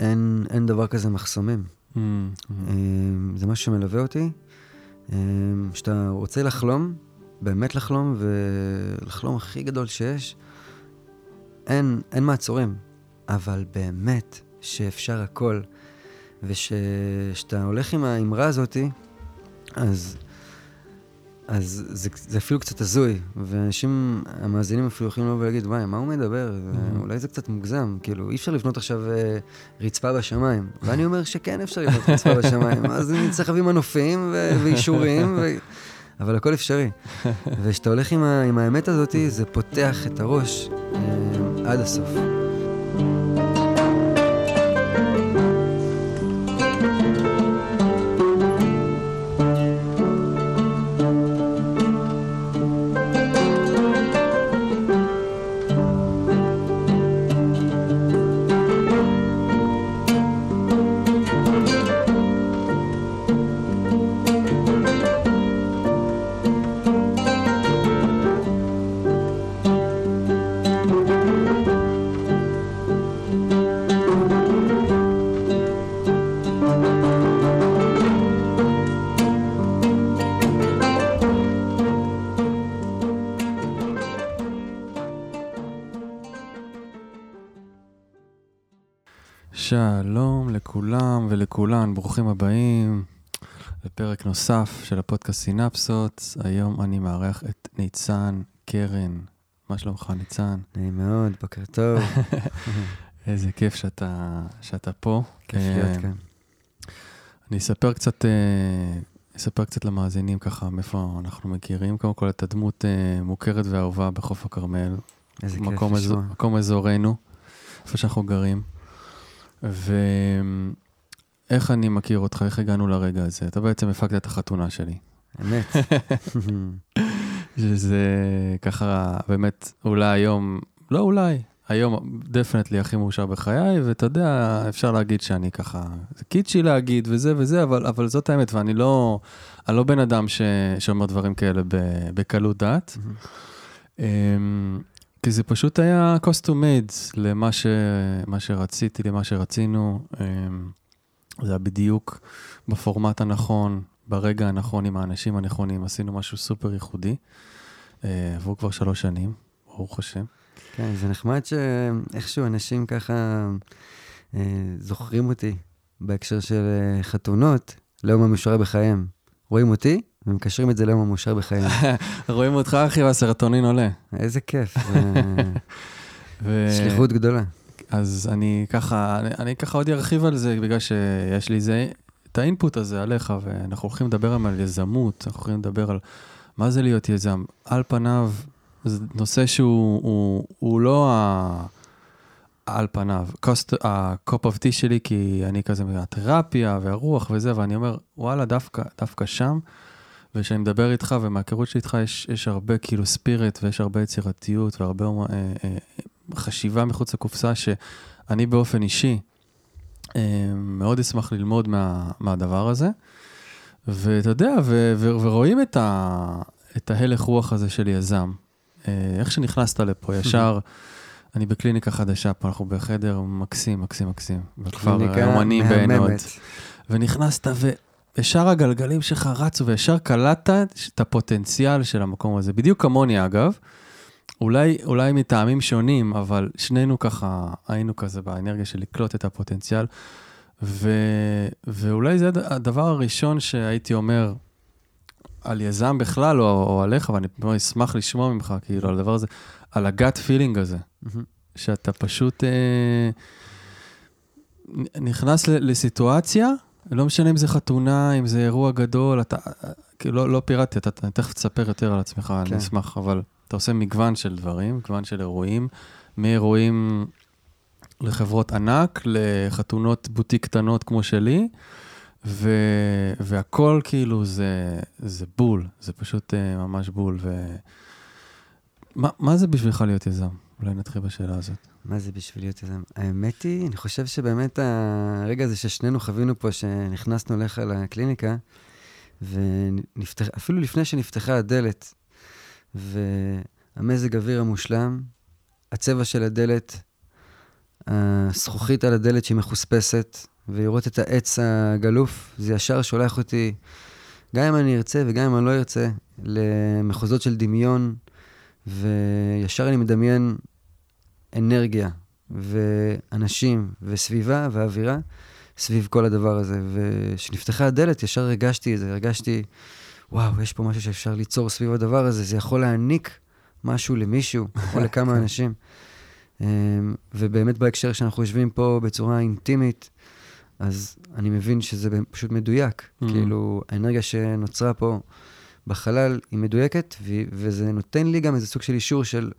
אין, אין דבר כזה מחסומים. Mm, mm. אמ, זה משהו שמלווה אותי. כשאתה רוצה לחלום, באמת לחלום, ולחלום הכי גדול שיש, אין, אין מעצורים. אבל באמת שאפשר הכל, וכשאתה הולך עם האמרה הזאתי, אז, אז זה, זה אפילו קצת הזוי, ואנשים, המאזינים אפילו יכולים לבוא ולהגיד, וואי, מה הוא מדבר? Mhm. אולי זה קצת מוגזם, כאילו, אי אפשר לבנות עכשיו אה, רצפה בשמיים. ואני אומר שכן אפשר לבנות רצפה בשמיים, אז אני צריך להביא מנופים ואישורים, ו... אבל הכל אפשרי. וכשאתה הולך עם, ה- עם האמת הזאת, זה פותח את הראש אה, עד הסוף. שלום לכולם ולכולן, ברוכים הבאים לפרק נוסף של הפודקאסט סינפסות. היום אני מארח את ניצן קרן. מה שלומך, ניצן? נעים מאוד, בוקר טוב, איזה כיף שאתה, שאתה פה. כיף אה, להיות כאן. אני אספר קצת, אה, אספר קצת למאזינים ככה מאיפה אנחנו מכירים. קודם כל, את הדמות אה, מוכרת ואהובה בחוף הכרמל. איזה כיף לשמוע. מקום אזורנו, איפה שאנחנו גרים. ואיך אני מכיר אותך, איך הגענו לרגע הזה? אתה בעצם הפקת את החתונה שלי. אמת. שזה ככה, באמת, אולי היום, לא אולי, היום דפנטלי הכי מאושר בחיי, ואתה יודע, אפשר להגיד שאני ככה, זה קיצ'י להגיד וזה וזה, אבל, אבל זאת האמת, ואני לא, אני לא בן אדם ש, שאומר דברים כאלה בקלות דעת. אמ, כי זה פשוט היה cost to made למה ש, שרציתי, למה שרצינו. אמ, זה היה בדיוק בפורמט הנכון, ברגע הנכון, עם האנשים הנכונים, עשינו משהו סופר ייחודי. אה, עברו כבר שלוש שנים, ברוך השם. כן, זה נחמד שאיכשהו אנשים ככה אה, זוכרים אותי בהקשר של אה, חתונות ליום המאושר בחייהם. רואים אותי ומקשרים את זה ליום המאושר בחייהם. רואים אותך, אחי, והסרטונין עולה. איזה כיף. שליחות גדולה. אז אני ככה, אני, אני ככה עוד ארחיב על זה, בגלל שיש לי זה, את האינפוט הזה עליך, ואנחנו הולכים לדבר היום על יזמות, אנחנו הולכים לדבר על מה זה להיות יזם. על פניו, זה נושא שהוא הוא, הוא לא ה... על פניו, ה-cup of tea שלי, כי אני כזה מהתרפיה והרוח וזה, ואני אומר, וואלה, דווקא, דווקא שם, וכשאני מדבר איתך ומהכירות שלי איתך, יש, יש הרבה כאילו ספיריט ויש הרבה יצירתיות והרבה אה, אה, חשיבה מחוץ לקופסה, שאני באופן אישי אה, מאוד אשמח ללמוד מה, מהדבר הזה. ואתה יודע, ו, ו, ורואים את, ה, את ההלך רוח הזה של יזם. אה, איך שנכנסת לפה, ישר, אני בקליניקה חדשה פה, אנחנו בחדר מקסים, מקסים, מקסים. בכפר האומנים בעינות. ונכנסת, וישר הגלגלים שלך רצו, וישר קלטת את הפוטנציאל של המקום הזה. בדיוק כמוני, אגב. אולי, אולי מטעמים שונים, אבל שנינו ככה היינו כזה באנרגיה של לקלוט את הפוטנציאל. ו, ואולי זה הד- הדבר הראשון שהייתי אומר על יזם בכלל, או, או עליך, ואני מאוד אשמח לשמוע ממך, כאילו, על הדבר הזה, על הגאט פילינג הזה. מהמם. שאתה פשוט אה, נכנס לסיטואציה, לא משנה אם זה חתונה, אם זה אירוע גדול, אתה, כאילו לא, לא פירטתי, אתה, אתה תכף תספר יותר על עצמך, כן. אני אשמח, אבל אתה עושה מגוון של דברים, מגוון של אירועים, מאירועים לחברות ענק, לחתונות בוטיק קטנות כמו שלי, ו, והכל כאילו זה, זה בול, זה פשוט אה, ממש בול. ו... מה, מה זה בשבילך להיות יזם? אולי נתחיל בשאלה הזאת. מה זה בשביל להיות יזם? האמת היא, אני חושב שבאמת הרגע הזה ששנינו חווינו פה, שנכנסנו אליך לקליניקה, ואפילו לפני שנפתחה הדלת, והמזג אוויר המושלם, הצבע של הדלת הזכוכית על הדלת שהיא מחוספסת, ולראות את העץ הגלוף, זה ישר שולח אותי, גם אם אני ארצה וגם אם אני לא ארצה, למחוזות של דמיון, וישר אני מדמיין אנרגיה, ואנשים, וסביבה, ואווירה, סביב כל הדבר הזה. וכשנפתחה הדלת, ישר הרגשתי את זה, הרגשתי, וואו, יש פה משהו שאפשר ליצור סביב הדבר הזה, זה יכול להעניק משהו למישהו, או לכמה אנשים. אמ, ובאמת בהקשר שאנחנו יושבים פה בצורה אינטימית, אז אני מבין שזה פשוט מדויק. Mm-hmm. כאילו, האנרגיה שנוצרה פה בחלל היא מדויקת, ו- וזה נותן לי גם איזה סוג של אישור של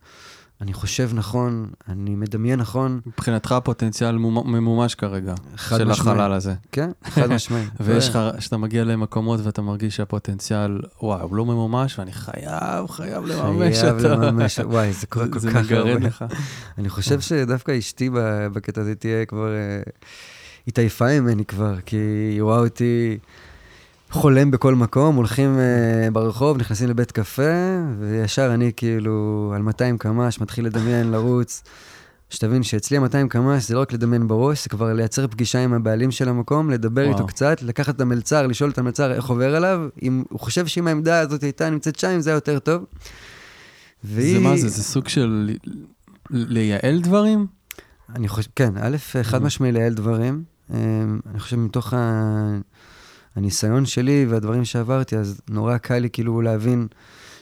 אני חושב נכון, אני מדמיין נכון. מבחינתך הפוטנציאל ממומש כרגע, של משמעי. החלל הזה. כן, חד משמעי. ויש לך, כשאתה מגיע למקומות ואתה מרגיש שהפוטנציאל, וואי, הוא לא ממומש, ואני חייב, חייב לממש אותו. חייב לממש, וואי, זה קורה כל כך הרבה. לך. אני חושב שדווקא אשתי בקטע הזה תהיה כבר, אה, התעייפה ממני כבר, כי היא רואה אותי... חולם בכל מקום, הולכים uh, ברחוב, נכנסים לבית קפה, וישר אני כאילו על 200 קמ"ש, מתחיל לדמיין, לרוץ. שתבין שאצלי ה-200 קמ"ש זה לא רק לדמיין בראש, זה כבר לייצר פגישה עם הבעלים של המקום, לדבר וואו. איתו קצת, לקחת את המלצר, לשאול את המלצר איך עובר עליו, אם הוא חושב שאם העמדה הזאת הייתה נמצאת שם, זה היה יותר טוב. והיא... זה מה זה? זה סוג של לייעל דברים? אני חושב, כן, א', חד משמעי לייעל דברים. אה, אני חושב מתוך ה... הניסיון שלי והדברים שעברתי, אז נורא קל לי כאילו להבין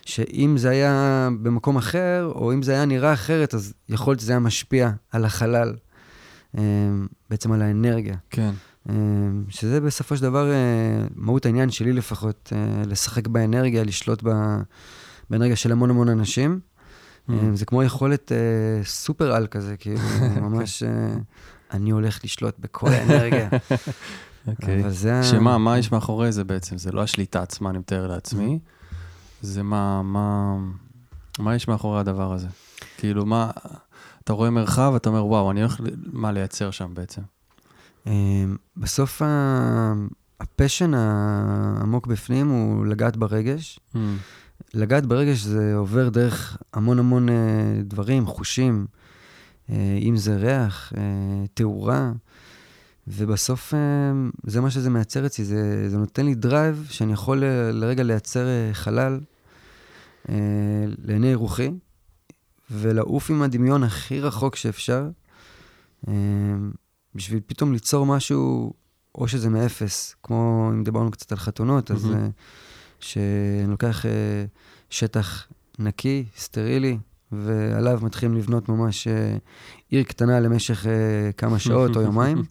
שאם זה היה במקום אחר, או אם זה היה נראה אחרת, אז יכול להיות שזה היה משפיע על החלל, אה, בעצם על האנרגיה. כן. אה, שזה בסופו של דבר אה, מהות העניין שלי לפחות, לשחק באנרגיה, לשלוט באנרגיה של המון המון אנשים. Mm. זה כמו יכולת סופר על כזה, כאילו, ממש, אני הולך לשלוט בכל האנרגיה. אוקיי. אבל זה... שמה, מה יש מאחורי זה בעצם? זה לא השליטה עצמה, אני מתאר לעצמי. זה מה, מה, מה יש מאחורי הדבר הזה? כאילו, מה, אתה רואה מרחב, אתה אומר, וואו, אני הולך, מה לייצר שם בעצם? אמ, בסוף ה passion העמוק בפנים הוא לגעת ברגש. Mm. לגעת ברגש זה עובר דרך המון המון אה, דברים, חושים, אה, אם זה ריח, אה, תאורה. ובסוף אה, זה מה שזה מייצר אצלי, זה, זה נותן לי drive שאני יכול לרגע לייצר אה, חלל אה, לעיני רוחי, ולעוף עם הדמיון הכי רחוק שאפשר, בשביל פתאום ליצור משהו, או שזה מאפס, כמו אם דיברנו קצת על חתונות, mm-hmm. אז שאני לוקח שטח נקי, סטרילי, ועליו מתחילים לבנות ממש עיר קטנה למשך כמה שעות או יומיים.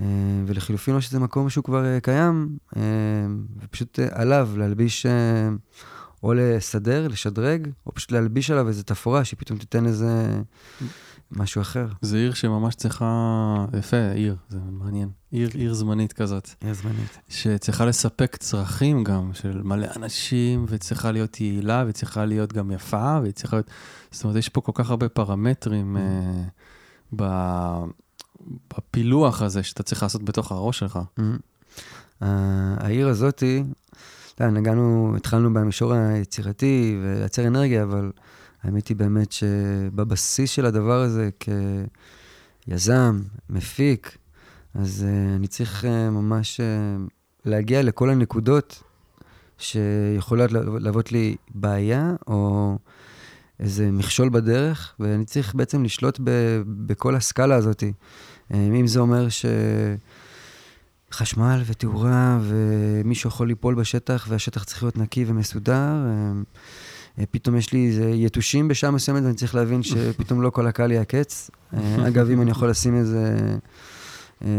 אה, ולחילופין או שזה מקום שהוא כבר אה, קיים, אה, ופשוט עליו להלביש, או לסדר, לשדרג, או פשוט להלביש עליו איזה תפאורה שפתאום תיתן איזה משהו אחר. זה עיר שממש צריכה, יפה, עיר, זה מעניין. עיר, עיר זמנית כזאת. עיר זמנית. שצריכה לספק צרכים גם של מלא אנשים, וצריכה להיות יעילה, וצריכה להיות גם יפה, וצריכה להיות... זאת אומרת, יש פה כל כך הרבה פרמטרים mm. uh, ב... בפילוח הזה שאתה צריך לעשות בתוך הראש שלך. Mm-hmm. העיר הזאתי, נגענו, התחלנו במישור היצירתי ולייצר אנרגיה, אבל האמת היא באמת שבבסיס של הדבר הזה, כיזם, מפיק, אז uh, אני צריך uh, ממש להגיע לכל הנקודות שיכולות להוות לי בעיה, או איזה מכשול בדרך, ואני צריך בעצם לשלוט בכל הסקאלה הזאת. אה, אם זה אומר שחשמל ותאורה, ומישהו יכול ליפול בשטח, והשטח צריך להיות נקי ומסודר, אה, אה, פתאום יש לי איזה יתושים בשעה מסוימת, ואני צריך להבין שפתאום לא כל הקהל יעקץ. אגב, אם אני יכול לשים איזה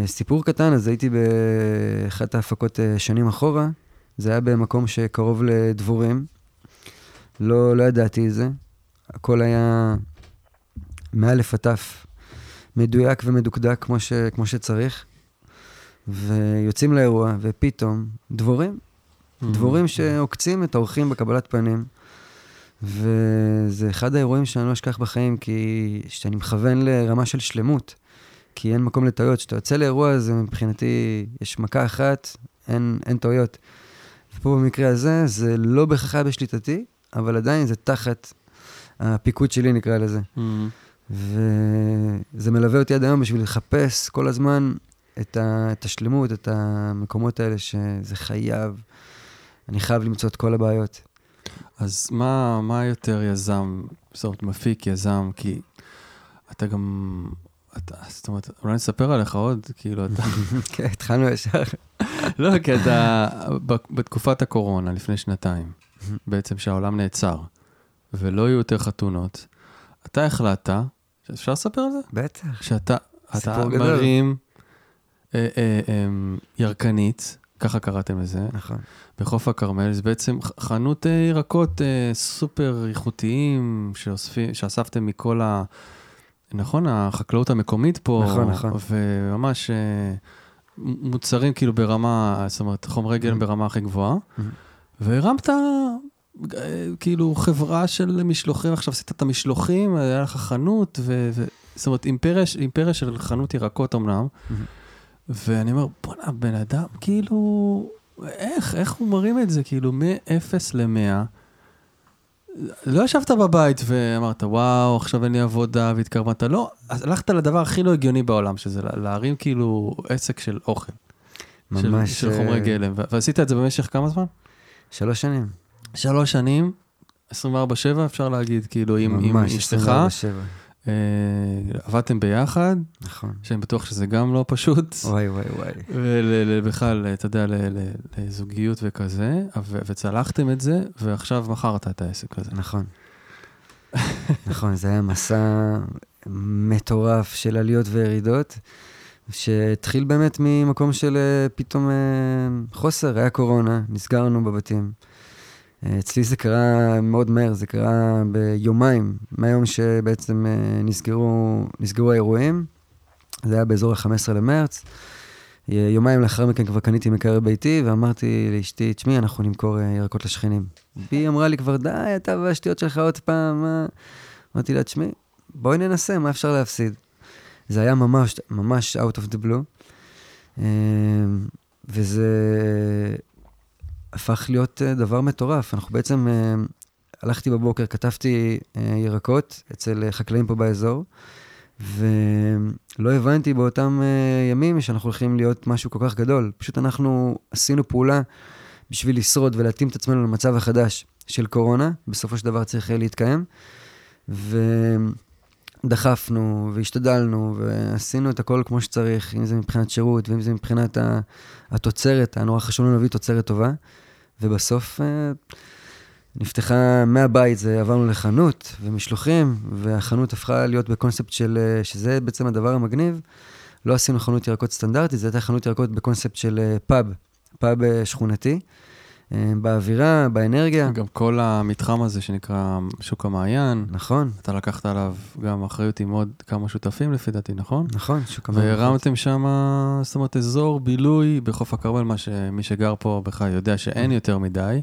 סיפור קטן, אז הייתי באחת ההפקות שנים אחורה, זה היה במקום שקרוב לדבורים. לא, לא ידעתי את זה. הכל היה מאלף עד תף מדויק ומדוקדק כמו, ש, כמו שצריך, ויוצאים לאירוע, ופתאום דבורים, mm-hmm. דבורים שעוקצים את האורחים בקבלת פנים. וזה אחד האירועים שאני לא אשכח בחיים, כי שאני מכוון לרמה של שלמות, כי אין מקום לטעויות. כשאתה יוצא לאירוע הזה, מבחינתי, יש מכה אחת, אין, אין טעויות. ופה במקרה הזה, זה לא בהכרח היה בשליטתי, אבל עדיין זה תחת הפיקוד שלי, נקרא לזה. Mm-hmm. וזה מלווה אותי עד היום בשביל לחפש כל הזמן את, ה, את השלמות, את המקומות האלה שזה חייב, אני חייב למצוא את כל הבעיות. אז מה, מה יותר יזם, זאת אומרת, מפיק יזם, כי אתה גם, אתה, זאת אומרת, אולי נספר עליך עוד, כאילו, אתה... כן, התחלנו ישר. לא, כי אתה, בתקופת הקורונה, לפני שנתיים, בעצם שהעולם נעצר, ולא יהיו יותר חתונות, אתה החלטת, אפשר לספר על זה? בטח. שאתה אתה. מרים אה, אה, אה, ירקנית, ככה קראתם לזה, נכון. בחוף הכרמל, זה בעצם חנות אה, ירקות אה, סופר איכותיים, שאוספי, שאספתם מכל ה... נכון, החקלאות המקומית פה. נכון, נכון. וממש אה, מוצרים כאילו ברמה, זאת אומרת, חומרי גלם Mhm. ברמה הכי גבוהה. Mhm. והרמת כאילו חברה של משלוחים, עכשיו עשית את המשלוחים, היה לך חנות, ו... ו... זאת אומרת, אימפריה, אימפריה של חנות ירקות אמנם. Mhm. ואני אומר, בואנה, בן אדם, כאילו, איך, איך הוא מרים את זה? כאילו, מ-0 ל-100. לא ישבת בבית ואמרת, וואו, עכשיו אין לי עבודה והתקרבנת. לא, אז הלכת לדבר הכי לא הגיוני בעולם, שזה לה- להרים כאילו עסק של אוכל. של, ממש... של חומרי אה, גלם. ו- ועשית את זה במשך כמה זמן? שלוש שנים. שלוש שנים, 24-7 אפשר להגיד, כאילו, עם, עם ממש, אשתך. 24/7. אה, עבדתם ביחד, נכון. שאני בטוח שזה גם לא פשוט. וואי, וואי, וואי. ובכלל, אתה יודע, לזוגיות וכזה, ו- וצלחתם את זה, ועכשיו מכרת את העסק הזה. נכון. נכון, זה היה מסע מטורף של עליות וירידות, שהתחיל באמת ממקום של אה, פתאום אה, חוסר, היה קורונה, נסגרנו בבתים. אצלי זה קרה מאוד מהר, זה קרה ביומיים, מהיום שבעצם אה, נסגרו, נסגרו האירועים, זה היה באזור ה-15 למרץ. אה, יומיים לאחר מכן כבר קניתי מקרר ביתי, ואמרתי לאשתי, תשמעי, אנחנו נמכור אה, ירקות לשכנים. והיא אמרה לי כבר, די, אתה והשטויות שלך עוד פעם, מה? אמרתי לה, תשמעי, בואי ננסה, מה אפשר להפסיד? זה היה ממש, ממש out of the blue. וזה הפך להיות אה, דבר מטורף. אנחנו בעצם, אה, הלכתי בבוקר, כתבתי אה, ירקות אצל חקלאים פה באזור, ולא הבנתי באותם ימים שאנחנו הולכים להיות משהו כל כך גדול. פשוט אנחנו עשינו פעולה בשביל לשרוד ולהתאים את עצמנו למצב החדש של קורונה, בסופו של דבר צריך להתקיים. ודחפנו והשתדלנו ועשינו את הכל כמו שצריך, אם זה מבחינת שירות ואם זה מבחינת התוצרת, היה נורא חשוב לנו להביא תוצרת טובה. ובסוף אה, נפתחה מהבית, זה עברנו לחנות ומשלוחים, והחנות הפכה להיות בקונספט של, אה, שזה בעצם הדבר המגניב. לא עשינו חנות ירקות סטנדרטית, זו הייתה חנות ירקות בקונספט של אה, פאב, פאב שכונתי, באווירה, באנרגיה. גם כל המתחם הזה שנקרא שוק המעיין, נכון, אתה לקחת עליו גם אחריות עם עוד כמה שותפים לפי דעתי, נכון? נכון, שוק המערכת. והרמתם שם, זאת אומרת, אזור בילוי בחוף הכרמל, מה שמי שגר פה בכלל יודע שאין יותר מדי,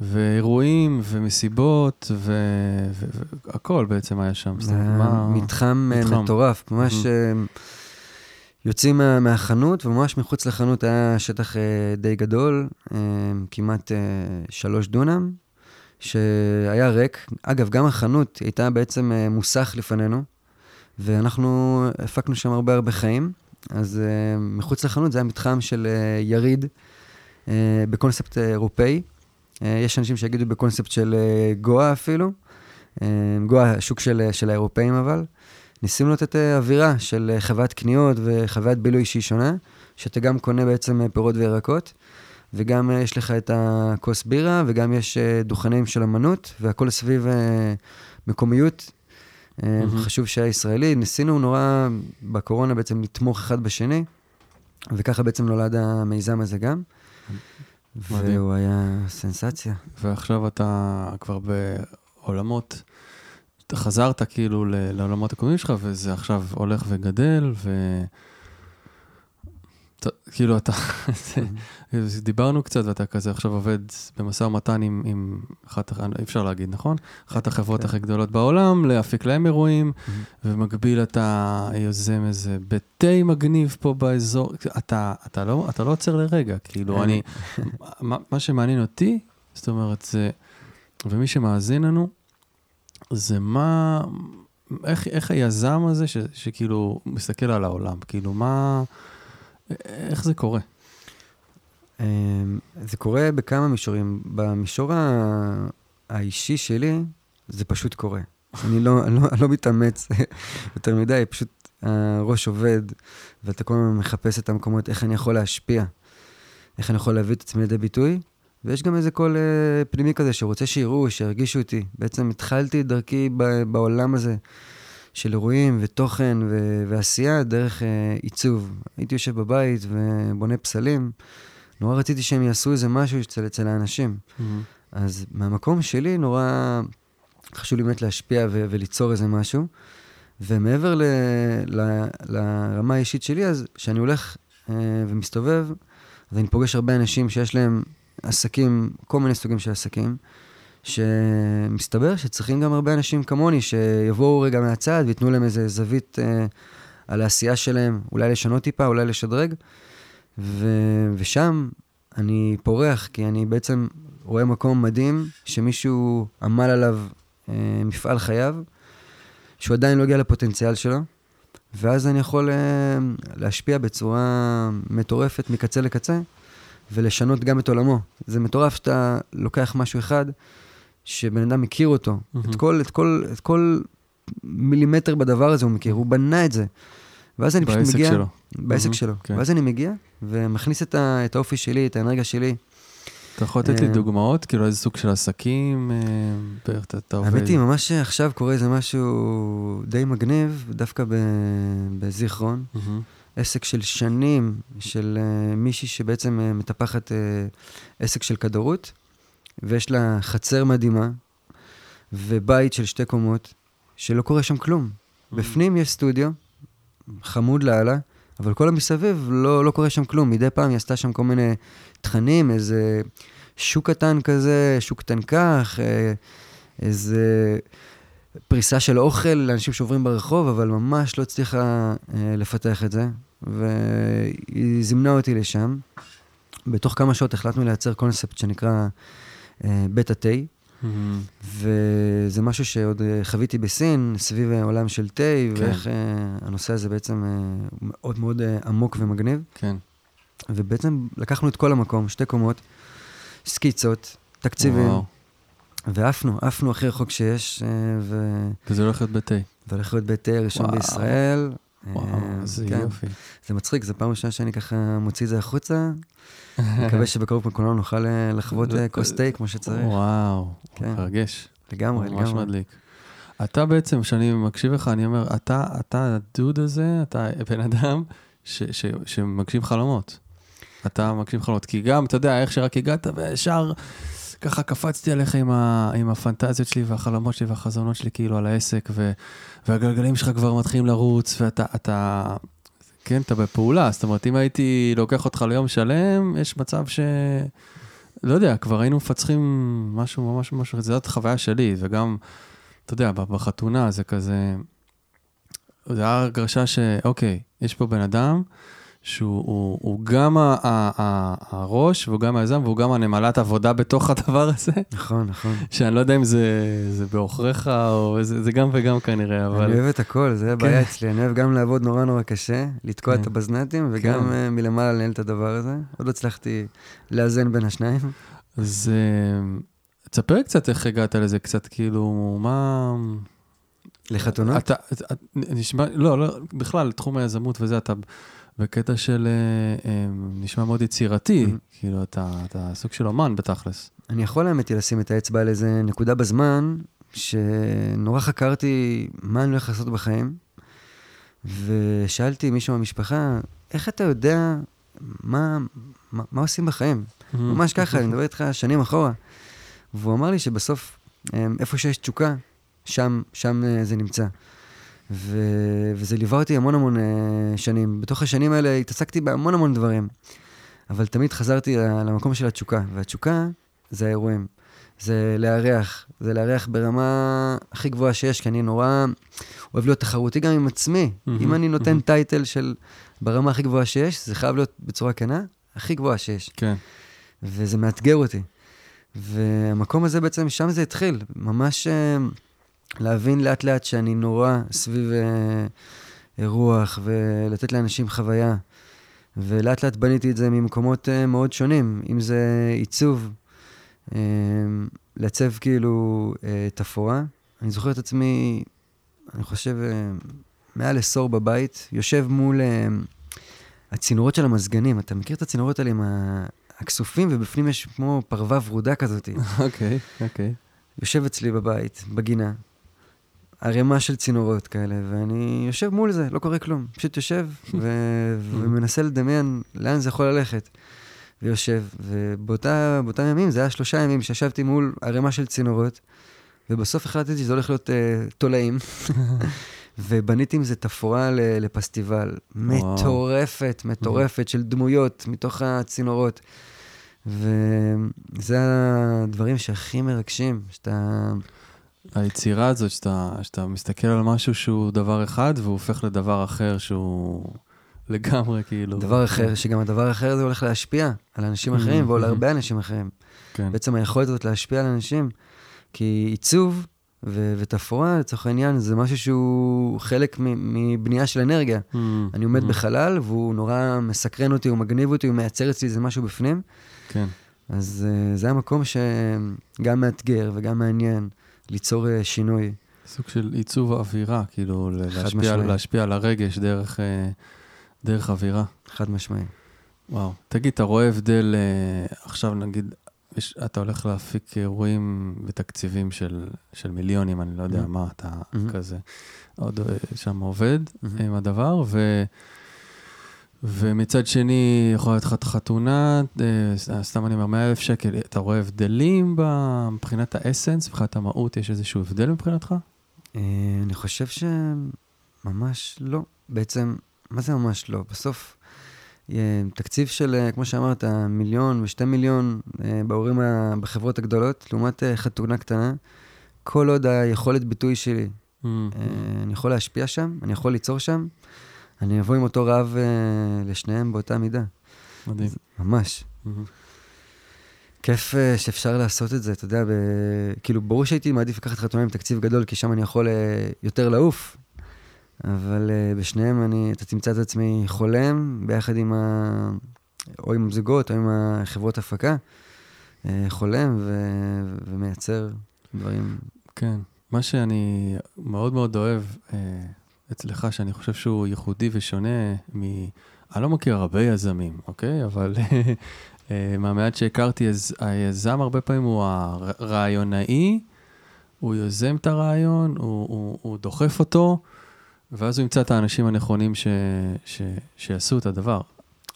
ואירועים ומסיבות והכל בעצם היה שם. זה מתחם אה, מתחם. מטורף, ממש. אה, יוצאים מה- מהחנות, וממש מחוץ לחנות היה שטח אה, די גדול, אה, כמעט אה, שלוש דונם, שהיה ריק. אגב, גם החנות הייתה בעצם אה, מוסך לפנינו, ואנחנו הפקנו שם הרבה הרבה חיים. אז אה, מחוץ לחנות זה היה מתחם של אה, יריד, אה, בקונספט אה, אירופאי. אה, יש אנשים שיגידו בקונספט של אה, גואה אפילו. אה, גואה, השוק של, אה, של האירופאים אבל. ניסינו לתת אה, אווירה של אה, חוויית קניות וחוויית בילוי שהיא שונה, שאתה גם קונה בעצם אה, פירות וירקות, וגם יש לך את הכוס בירה, וגם יש דוכנים של אמנות, והכל סביב מקומיות. מהמם. חשוב שהיה ישראלי. ניסינו נורא בקורונה בעצם לתמוך אחד בשני, וככה בעצם נולד המיזם הזה גם. מדהים. והוא היה סנסציה. ועכשיו אתה כבר בעולמות, חזרת כאילו לעולמות הקודמים שלך, וזה עכשיו הולך וגדל, ו... כאילו אתה, דיברנו קצת ואתה כזה עכשיו עובד במשא ומתן עם, עם אחת, אי אפשר להגיד, נכון? אחת החברות כן. הכי גדולות בעולם, להפיק להם אירועים, Mhm. ובמקביל אתה יוזם איזה בית תה מגניב פה באזור, אתה, אתה, לא, אתה לא עוצר לרגע, כאילו אני, מה, מה שמעניין אותי, זאת אומרת, זה, ומי שמאזין לנו, זה מה, איך, איך היזם הזה ש, שכאילו מסתכל על העולם, כאילו מה, איך זה קורה? אמ, זה קורה בכמה מישורים. במישור האישי שלי, זה פשוט קורה. אני לא, אני לא, לא מתאמץ יותר מדי, פשוט הראש עובד, ואתה כל הזמן מחפש את המקומות, איך אני יכול להשפיע, איך אני יכול להביא את עצמי לידי ביטוי. ויש גם איזה קול אה, פנימי כזה שרוצה שיראו, שירגישו אותי. בעצם התחלתי את דרכי ב- בעולם הזה של אירועים ותוכן ו- ועשייה דרך אה, עיצוב. הייתי יושב בבית ובונה פסלים. נורא רציתי שהם יעשו איזה משהו אצל, אצל האנשים. אז מהמקום שלי נורא חשוב לי באמת להשפיע ו- וליצור איזה משהו. ומעבר ל- ל- לרמה האישית שלי, אז כשאני הולך אה, ומסתובב, אז אני פוגש הרבה אנשים שיש להם עסקים, כל מיני סוגים של עסקים, שמסתבר שצריכים גם הרבה אנשים כמוני, שיבואו רגע מהצד וייתנו להם איזה זווית אה, על העשייה שלהם, אולי לשנות טיפה, אולי לשדרג. ו- ושם אני פורח, כי אני בעצם רואה מקום מדהים שמישהו עמל עליו אה, מפעל חייו, שהוא עדיין לא הגיע לפוטנציאל שלו, ואז אני יכול אה, להשפיע בצורה מטורפת מקצה לקצה, ולשנות גם את עולמו. זה מטורף שאתה לוקח משהו אחד, שבן אדם מכיר אותו. מהמם. את, כל, את, כל, את כל מילימטר בדבר הזה הוא מכיר, הוא בנה את זה. ואז אני פשוט מגיע... שלו. בעסק מהמם, שלו. כן. ואז אני מגיע ומכניס את, ה, את האופי שלי, את האנרגיה שלי. אתה יכול לתת לי אה, דוגמאות? כאילו איזה סוג של עסקים, אה, בערך אתה- אתה עובד? האמת היא, ממש עכשיו קורה איזה משהו די מגניב, דווקא בזיכרון. מהמם. עסק של שנים, של uh, מישהי שבעצם uh, מטפחת uh, עסק של כדרות, ויש לה חצר מדהימה, ובית של שתי קומות, שלא קורה שם כלום. בפנים יש סטודיו, חמוד לאללה, אבל כל המסביב לא, לא קורה שם כלום. מדי פעם היא עשתה שם כל מיני תכנים, איזה שוק קטן כזה, שוק קטן כך, איזה פריסה של אוכל לאנשים שעוברים ברחוב, אבל ממש לא הצליחה אה, לפתח את זה. והיא זימנה אותי לשם. בתוך כמה שעות החלטנו לייצר קונספט שנקרא אה, בטה תה. מהמם. וזה משהו שעוד אה, חוויתי בסין, סביב העולם של תה, כן. ואיך אה, הנושא הזה בעצם אה, מאוד מאוד אה, עמוק ומגניב. כן. ובעצם לקחנו את כל המקום, שתי קומות, סקיצות, תקציבים, וואו. ועפנו, עפנו הכי רחוק שיש, אה, ו... וזה הולך להיות בתה. והולך להיות בית תה ראשון וואו. בישראל. וואו, אה, איזה כן. יופי. זה מצחיק, זו פעם ראשונה שאני ככה מוציא את זה החוצה. מקווה שבקרוב כולנו נוכל אה, לחוות כוס תה כמו שצריך. וואו, כן. מרגש. לגמרי, ממש לגמרי. מדליק. אתה בעצם, כשאני מקשיב לך, אני אומר, אתה, אתה הדוד הזה, אתה בן אדם ש, ש, שמגשים חלומות. אתה מגשים חלומות. כי גם, אתה יודע, איך שרק הגעת, וישר ככה קפצתי עליך עם, ה, עם הפנטזיות שלי והחלומות שלי והחזונות שלי כאילו על העסק, ו, והגלגלים שלך כבר מתחילים לרוץ, ואתה, אתה, כן, אתה בפעולה. זאת אומרת, אם הייתי לוקח אותך ליום שלם, יש מצב ש... לא יודע, כבר היינו מפצחים משהו ממש ממש, זאת החוויה שלי, וגם, אתה יודע, בחתונה זה כזה, זה היה הרגשה שאוקיי, יש פה בן אדם שהוא הוא, הוא גם ה, ה, ה, הראש, והוא גם היזם, והוא גם הנמלת עבודה בתוך הדבר הזה, נכון, נכון. שאני לא יודע אם זה, זה בעוכריך, או זה, זה גם וגם כנראה, אבל... אני אוהב את הכל, זה הבעיה אצלי. אני אוהב גם לעבוד נורא נורא קשה, לתקוע כן. את הבזנטים, וגם כן. אה, מלמעלה לנהל את הדבר הזה. עוד לא הצלחתי לאזן בין השניים. אז אה, תספר קצת איך הגעת לזה, קצת כאילו, מה... לחתונות? אתה, אתה, נשמע, לא, לא, בכלל, תחום היזמות וזה, אתה בקטע של, אה, אה, נשמע מאוד יצירתי. כאילו, אתה, אתה סוג של אומן בתכלס. אני יכול האמת היא לשים את האצבע על איזה נקודה בזמן, שנורא חקרתי מה אני הולך לעשות בחיים, ושאלתי מישהו מהמשפחה, איך אתה יודע מה, מה, מה עושים בחיים? ממש ככה, אני מדבר איתך שנים אחורה. והוא אמר לי שבסוף, אמ, איפה שיש תשוקה, שם, שם אה, זה נמצא. ו... וזה ליווה אותי המון המון אה, שנים. בתוך השנים האלה התעסקתי בהמון המון דברים, אבל תמיד חזרתי למקום של התשוקה, והתשוקה זה האירועים. זה לארח, זה לארח ברמה הכי גבוהה שיש, כי אני נורא אוהב להיות תחרותי גם עם עצמי. מהמם, אם אני נותן מהמם. טייטל של ברמה הכי גבוהה שיש, זה חייב להיות בצורה כנה, הכי גבוהה שיש. כן. וזה מאתגר אותי. והמקום הזה בעצם, שם זה התחיל. ממש אה, להבין לאט לאט שאני נורא סביב אה, רוח ולתת לאנשים חוויה. ולאט לאט בניתי את זה ממקומות אה, מאוד שונים, אם זה עיצוב, אה, לעצב כאילו אה, תפאורה. אני זוכר את עצמי, אני חושב, אה, מעל עשור בבית, יושב מול אה, הצינורות של המזגנים. אתה מכיר את הצינורות האלה עם ה... הכסופים, ובפנים יש כמו פרווה ורודה כזאת. אוקיי, אוקיי. יושב אצלי בבית, בגינה, ערימה של צינורות כאלה, ואני יושב מול זה, לא קורה כלום. פשוט יושב ו- ומנסה לדמיין לאן זה יכול ללכת. ויושב, ובאותם ימים, זה היה שלושה ימים שישבתי מול ערימה של צינורות, ובסוף החלטתי שזה הולך להיות uh, תולעים, ובניתי עם זה תפאורה לפסטיבל. מטורפת, מטורפת, של דמויות מתוך הצינורות. וזה הדברים שהכי מרגשים, שאתה... היצירה הזאת, שאתה, שאתה מסתכל על משהו שהוא דבר אחד, והוא הופך לדבר אחר שהוא לגמרי כאילו... דבר אחר, שגם הדבר האחר הזה הולך להשפיע על אנשים אחרים ועל הרבה אנשים אחרים. כן. בעצם היכולת הזאת להשפיע על אנשים, כי עיצוב ו- ותפאורה, לצורך העניין, זה משהו שהוא חלק מ- מבנייה של אנרגיה. Mm, אני עומד mm, בחלל, והוא נורא מסקרן אותי, הוא מגניב אותי, הוא מייצר אצלי איזה משהו בפנים. כן. אז uh, זה המקום שגם מאתגר וגם מעניין ליצור uh, שינוי. סוג של עיצוב האווירה, כאילו להשפיע. להשפיע על הרגש דרך, אה, דרך אווירה. חד משמעי. וואו. תגיד, אתה רואה הבדל, אה, עכשיו נגיד, יש, אתה הולך להפיק אירועים בתקציבים של, של מיליונים, אני לא יודע Mhm. מה, אתה Mhm. כזה עוד אה, שם עובד Mhm. עם הדבר, ו, ומצד שני, יכול להיות לך את החתונה, אה, סתם אני אומר, 100 אלף שקל, אתה רואה הבדלים מבחינת האסנס, מבחינת המהות, יש איזשהו הבדל מבחינתך? אה, אני חושב שממש לא. בעצם, מה זה ממש לא? בסוף, אה, תקציב של, כמו שאמרת, מיליון ושתי מיליון בהורים, בחברות הגדולות, לעומת חתונה קטנה, כל עוד היכולת ביטוי שלי. אה, אני יכול להשפיע שם, אני יכול ליצור שם, אני אבוא עם אותו רעב אה, לשניהם באותה מידה. מדהים. ממש. Mhm. כיף אה, שאפשר לעשות את זה, אתה יודע, ב... כאילו, ברור שהייתי מעדיף לקחת חתונה עם תקציב גדול, כי שם אני יכול אה, יותר לעוף, אבל אה, בשניהם אני, אתה תמצא את עצמי חולם, ביחד עם ה... או עם זוגות, או עם החברות הפקה, אה, חולם ו... ומייצר דברים. כן. מה שאני מאוד מאוד אוהב אה, אצלך, שאני חושב שהוא ייחודי ושונה מ... אני לא מכיר הרבה יזמים, אוקיי? אבל אה, מהמעט שהכרתי, אז היזם הרבה פעמים הוא הרעיונאי, הוא יוזם את הרעיון, הוא, הוא, הוא דוחף אותו, ואז הוא ימצא את האנשים הנכונים ש, ש, שיעשו את הדבר.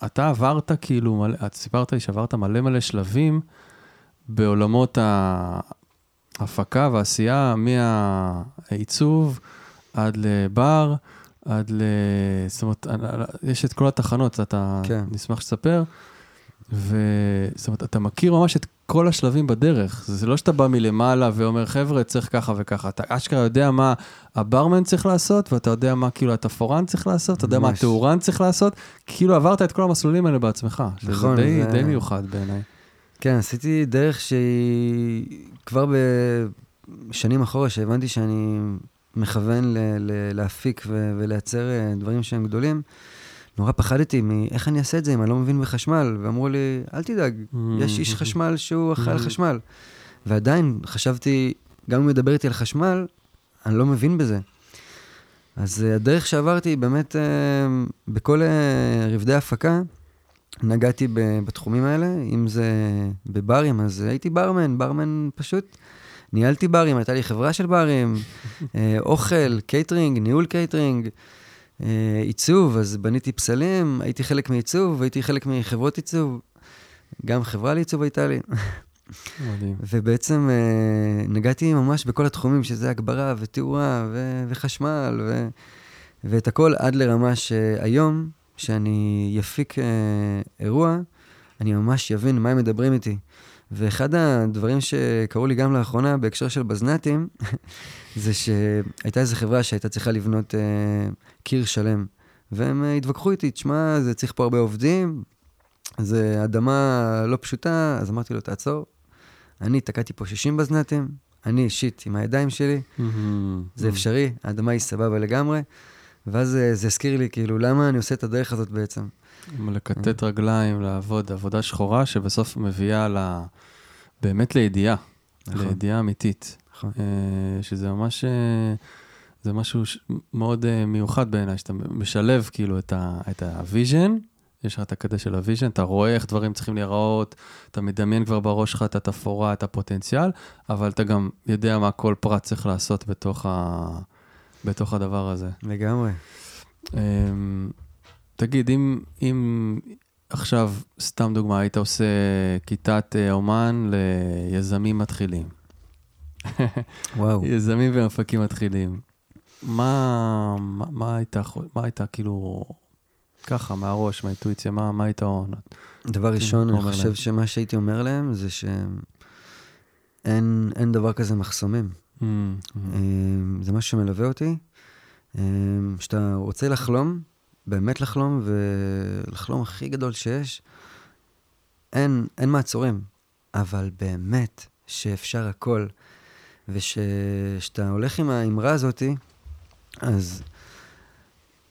אתה עברת כאילו, מלא, את סיפרת לי שעברת מלא מלא שלבים בעולמות ההפקה והעשייה, מהעיצוב עד לבר, עד ל... זאת אומרת, יש את כל התחנות, אתה כן. נשמח שתספר. וזאת אומרת, אתה מכיר ממש את כל השלבים בדרך. זה לא שאתה בא מלמעלה ואומר, חבר'ה, צריך ככה וככה. אתה אשכרה יודע מה הברמן צריך לעשות, ואתה יודע מה כאילו התפאורן צריך לעשות, אתה יודע מה. התאורן צריך לעשות. כאילו עברת את כל המסלולים האלה בעצמך. נכון, שזה די, זה- די מיוחד בעיניי. כן, עשיתי דרך שהיא כבר בשנים אחורה, שהבנתי שאני מכוון ל- ל- להפיק ו- ולייצר אה, דברים שהם גדולים, נורא פחדתי מאיך אני אעשה את זה אם אני לא מבין בחשמל, ואמרו לי, אל תדאג, יש איש חשמל שהוא אחראי על חשמל. ועדיין חשבתי, גם אם הוא מדבר איתי על חשמל, אני לא מבין בזה. אז אה, הדרך שעברתי, באמת, אה, בכל רבדי הפקה, נגעתי בתחומים האלה, אם זה בברים, אז הייתי ברמן, ברמן פשוט. ניהלתי ברים, הייתה לי חברה של ברים, אה, אוכל, קייטרינג, ניהול קייטרינג, אה, עיצוב, אז בניתי פסלים, הייתי חלק מעיצוב, הייתי חלק מחברות עיצוב, גם חברה לעיצוב הייתה לי. מדהים. ובעצם אה, נגעתי ממש בכל התחומים, שזה הגברה ותאורה ו- וחשמל, ו- ואת הכל עד לרמה שהיום, שאני יפיק אירוע, אני ממש אבין מה הם מדברים איתי. ואחד הדברים שקרו לי גם לאחרונה בהקשר של בזנ"טים, זה שהייתה איזו חברה שהייתה צריכה לבנות אה, קיר שלם. והם אה, התווכחו איתי, תשמע, זה צריך פה הרבה עובדים, זה אדמה לא פשוטה, אז אמרתי לו, תעצור. אני תקעתי פה 60 בזנ"טים, אני אישית, עם הידיים שלי, זה אפשרי, האדמה היא סבבה לגמרי. ואז זה הזכיר לי, כאילו, למה אני עושה את הדרך הזאת בעצם? לכתת רגליים, לעבוד, עבודה שחורה שבסוף מביאה ל... באמת לידיעה, נכון. לידיעה אמיתית. נכון. אה, שזה ממש, אה, זה משהו מאוד אה, מיוחד בעיניי, שאתה משלב כאילו את ה- את ה vision, יש לך את הקטע של ה vision, אתה רואה איך דברים צריכים להיראות, אתה מדמיין כבר בראש שלך את התפאורה, את הפוטנציאל, אבל אתה גם יודע מה כל פרט צריך לעשות בתוך, ה... בתוך הדבר הזה. לגמרי. אמ, תגיד, אם, אם עכשיו, סתם דוגמה, היית עושה כיתת אה, אומן ליזמים מתחילים, וואו. יזמים ומפקים מתחילים, מה, מה, מה היית, חו- מה היית כאילו, ככה, מהראש, מהאינטואיציה, מה, מה היית עונה? דבר ראשון, אני חושב להם. שמה שהייתי אומר להם זה שאין אין דבר כזה מחסומים. אמ, זה משהו שמלווה אותי. אמ, שאתה רוצה לחלום, באמת לחלום, ולחלום הכי גדול שיש, אין, אין מעצורים. אבל באמת שאפשר הכל, ושאתה הולך עם האמרה הזאתי, אז,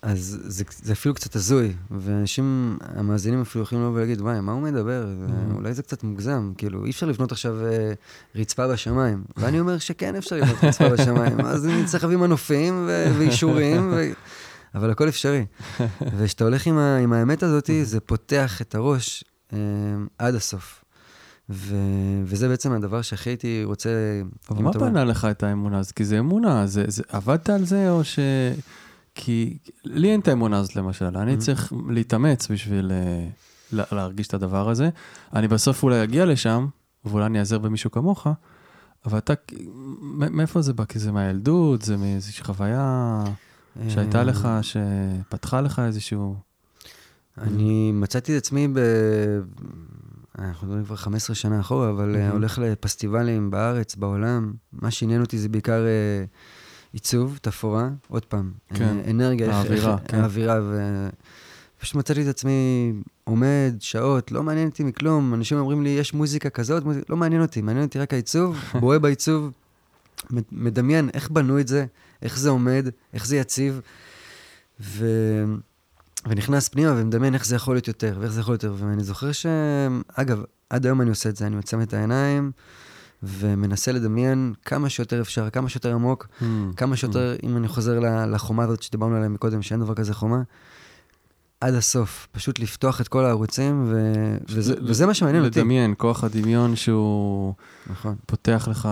אז זה, זה אפילו קצת הזוי, ואנשים, המאזינים אפילו יכולים לבוא ולהגיד, וואי, מה הוא מדבר? Mm. אולי זה קצת מוגזם, כאילו, אי אפשר לבנות עכשיו אה, רצפה בשמיים. ואני אומר שכן אפשר לבנות רצפה בשמיים, אז אני צריך להביא מנופים ו- ואישורים, ו... אבל הכל אפשרי. וכשאתה הולך עם, ה- עם האמת הזאת, זה פותח את הראש אה, עד הסוף. ו... וזה בעצם הדבר שהכי הייתי רוצה... אבל מה בנה לך את האמונה הזאת? כי זה אמונה, זה, זה, עבדת על זה או ש... כי לי אין את האמונה הזאת למשל, אני Mhm. צריך להתאמץ בשביל אה, לה- להרגיש את הדבר הזה. אני בסוף אולי אגיע לשם, ואולי אני אעזר במישהו כמוך, אבל אתה, מאיפה זה בא? כי זה מהילדות, זה מאיזושהי חוויה שהייתה אה, לך, שפתחה לך איזשהו... אני מצאתי את עצמי ב... אנחנו מדברים כבר 15 שנה אחורה, אבל מהמם. mm-hmm. הולך לפסטיבלים בארץ, בעולם. מה שעניין אותי זה בעיקר אה, עיצוב, תפאורה, עוד פעם. כן, אה, אנרגיה, האווירה, איך, כן. האווירה, ופשוט מצאתי את עצמי עומד שעות, לא מעניין אותי מכלום. אנשים אומרים לי, יש מוזיקה כזאת, מוזיקה... לא מעניין אותי, מעניין אותי רק העיצוב, בוהה בעיצוב, מד- מדמיין איך בנו את זה, איך זה עומד, איך זה יציב. ו... ונכנס פנימה ומדמיין איך זה יכול להיות יותר, ואיך זה יכול להיות יותר. ואני זוכר ש... אגב, עד היום אני עושה את זה, אני עוצם את העיניים ומנסה לדמיין כמה שיותר אפשר, כמה שיותר עמוק, Mm, כמה שיותר, אם אני חוזר לחומה הזאת שדיברנו עליה מקודם, שאין דבר כזה חומה, עד הסוף. פשוט לפתוח את כל הערוצים, ו... וזה, וזה מה שמעניין אותי. לדמיין, כוח הדמיון שהוא נכון. פותח לך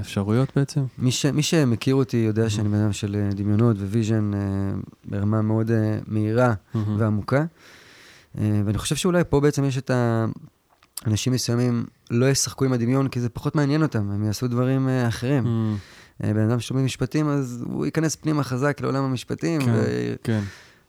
אפשרויות בעצם? מי, ש... מי שמכיר אותי יודע שאני בן אדם של אה, דמיונות ו vision אה, ברמה מאוד אה, מהירה. מהמם. ועמוקה. אה, ואני חושב שאולי פה בעצם יש את ה... אנשים מסוימים לא ישחקו עם הדמיון, כי זה פחות מעניין אותם, הם יעשו דברים אה, אחרים. Mm, אה, בן אדם שלומד משפטים, אז הוא ייכנס פנימה חזק לעולם המשפטים, כן. ו... כן.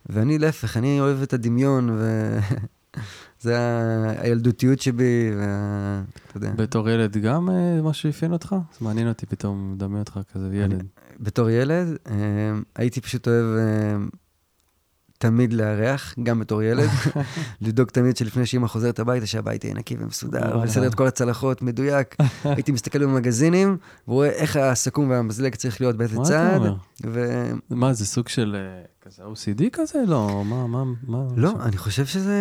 ואני להפך, אני אוהב את הדמיון, וזה ה... הילדותיות שבי, וה... אתה יודע. בתור ילד גם אה, משהו אפיין אותך? זה מעניין אותי פתאום לדמיין אותך כזה ילד. בתור ילד, הייתי פשוט אוהב תמיד לארח, גם בתור ילד. לדאוג תמיד שלפני שאמא חוזרת הביתה, שהבית יהיה נקי ומסודר. ולסדר את כל הצלחות, מדויק. הייתי מסתכל במגזינים, ורואה איך הסכו"ם והמזלג צריך להיות באיזה צד. ו... מה, זה סוג של אה, כזה OCD כזה? לא, מה, מה, מה? לא, אני חושב שזה...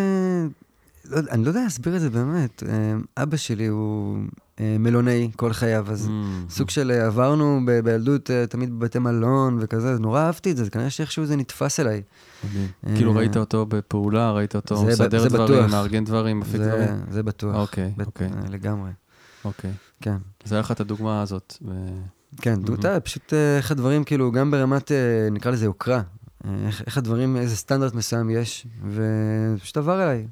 לא, אני לא יודע להסביר את זה באמת. אה, אבא שלי הוא מלונאי כל חייו, אז Mm, סוג של אה, עברנו ב- בילדות אה, תמיד בבתי מלון וכזה, אז נורא אהבתי את זה, זה כנראה שאיכשהו זה נתפס אליי. אה, כאילו ראית אותו בפעולה, ראית אותו זה מסדר זה דברים. מארגן דברים, מפיק זה, דברים? זה בטוח. אוקיי, בט- אוקיי. אה, לגמרי, אוקיי. כן. אז היה לך את הדוגמה הזאת. ו- כן, מהמם. אתה פשוט אה, איך הדברים, כאילו, גם ברמת, אה, נקרא לזה יוקרה. אה, איך, איך הדברים, איזה סטנדרט מסוים יש, ופשוט עבר אליי.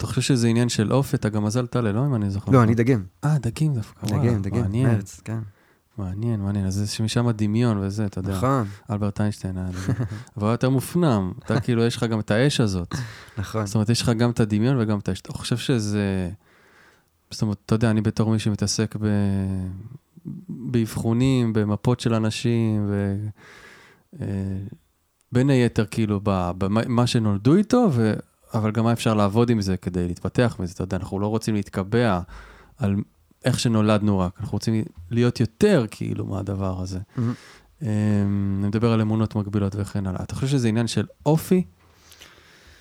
אתה חושב שזה עניין של אופי? אתה גם מזל טלה, לא אם אני זוכר. לא, נכון. אני דגים. אה, דגים דווקא. דגים, דגים, מעניין, מרץ, כן. מעניין, מעניין. אז זה משם הדמיון וזה, אתה יודע. נכון, אלברט איינשטיין היה דגים. אבל הוא יותר מופנם. אתה כאילו, יש לך גם את האש הזאת. נכון. זאת אומרת, יש לך גם את הדמיון וגם את האש. אתה חושב שזה... זאת אומרת, אתה יודע, אני בתור מי שמתעסק ב... באבחונים, במפות של אנשים, ו... אה, בין היתר, כאילו, במה מה שנולדו איתו, ו... אבל גם מה אפשר לעבוד עם זה כדי להתפתח מזה. אתה יודע, אנחנו לא רוצים להתקבע על איך שנולדנו רק, אנחנו רוצים להיות יותר כאילו מהדבר הזה. Mhm. אמ, אני מדבר על אמונות מגבילות וכן הלאה. אתה חושב שזה עניין של אופי?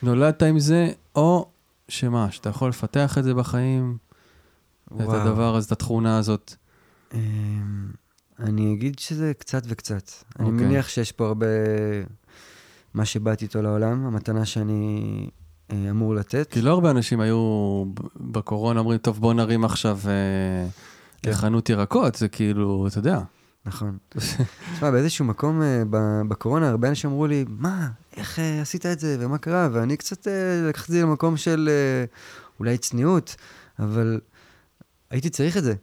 נולדת עם זה, או שמה, שאתה יכול לפתח את זה בחיים, את וואו. הדבר הזה, את התכונה הזאת. אמ, אני אגיד שזה קצת וקצת. אני אוקיי. מניח שיש פה הרבה... מה שבאתי איתו לעולם, המתנה שאני אמור לתת. כי לא הרבה אנשים היו בקורונה אומרים, טוב, בוא נרים עכשיו אה, כן. חנות ירקות, זה כאילו, אתה יודע. נכון. תשמע, באיזשהו מקום אה, בקורונה, הרבה אנשים אמרו לי, מה, איך אה, עשית את זה, ומה קרה? ואני קצת אה, לקחתי למקום של אה, אולי צניעות, אבל הייתי צריך את זה.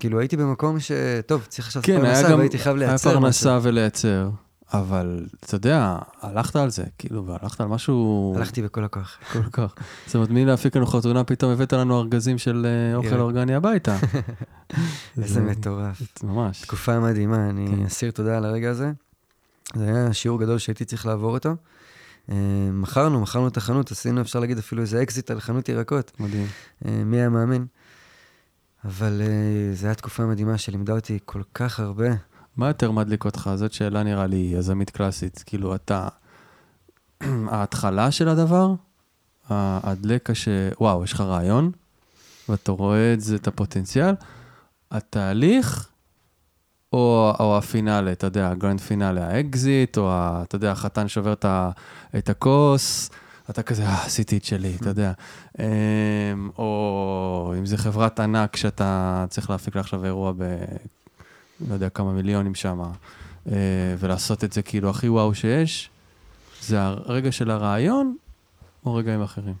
כאילו, הייתי במקום ש... טוב, צריך עכשיו כן, היה פרנסה, גם, והייתי חייב היה לייצר פרנסה משהו. ולייצר, אבל אתה יודע, הלכת על זה, כאילו, והלכת על משהו הלכתי בכל הכוח. כל כך. זאת אומרת, מי להפיק לנו חתונה, פתאום הבאת לנו ארגזים של אה, אוכל. אורגני הביתה. איזה זה- מטורף. ממש. תקופה מדהימה, אני כן. אסיר תודה על הרגע הזה. זה היה שיעור גדול שהייתי צריך לעבור אותו. אה, מכרנו, מכרנו את החנות, עשינו, אפשר להגיד, אפילו איזה אקזיט על חנות ירקות. מדהים. אה, מי היה מאמין? אבל זו הייתה תקופה מדהימה שלימדה אותי כל כך הרבה. מה יותר מדליק אותך? זאת שאלה נראה לי יזמית קלאסית. כאילו, אתה... ההתחלה של הדבר, הדלקה ש... וואו, יש לך רעיון, ואתה רואה את זה, את הפוטנציאל, התהליך, או, או הפינאלה, אתה יודע, ה grand finale, האקזיט, או ה, אתה יודע, החתן שובר את, ה, את הכוס, אתה כזה, אה, עשיתי את שלי, אתה יודע. אמ, או אם זה חברת ענק שאתה צריך להפיק לה עכשיו אירוע ב... לא יודע כמה מיליונים שם, אה, ולעשות את זה כאילו הכי וואו שיש, זה הרגע של הרעיון, או רגעים אחרים?